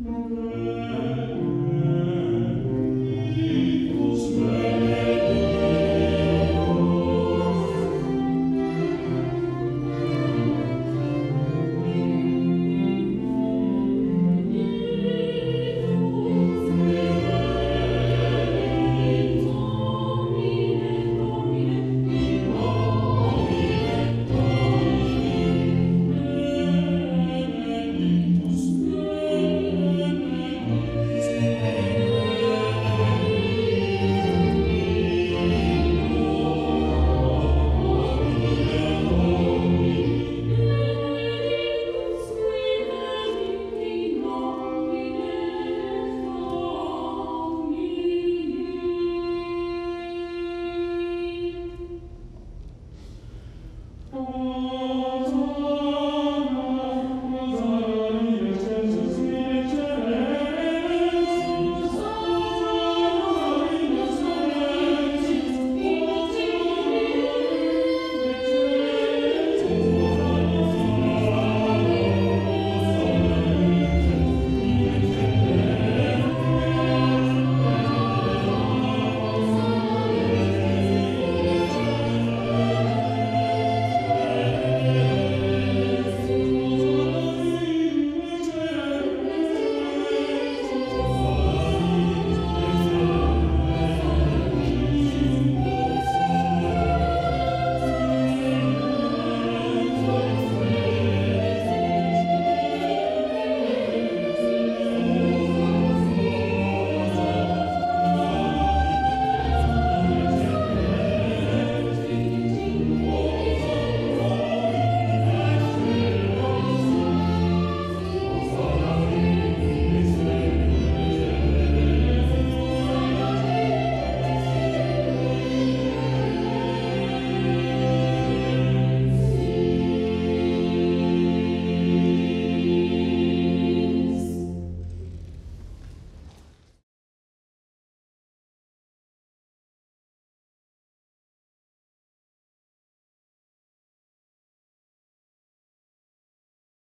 Mm-hmm.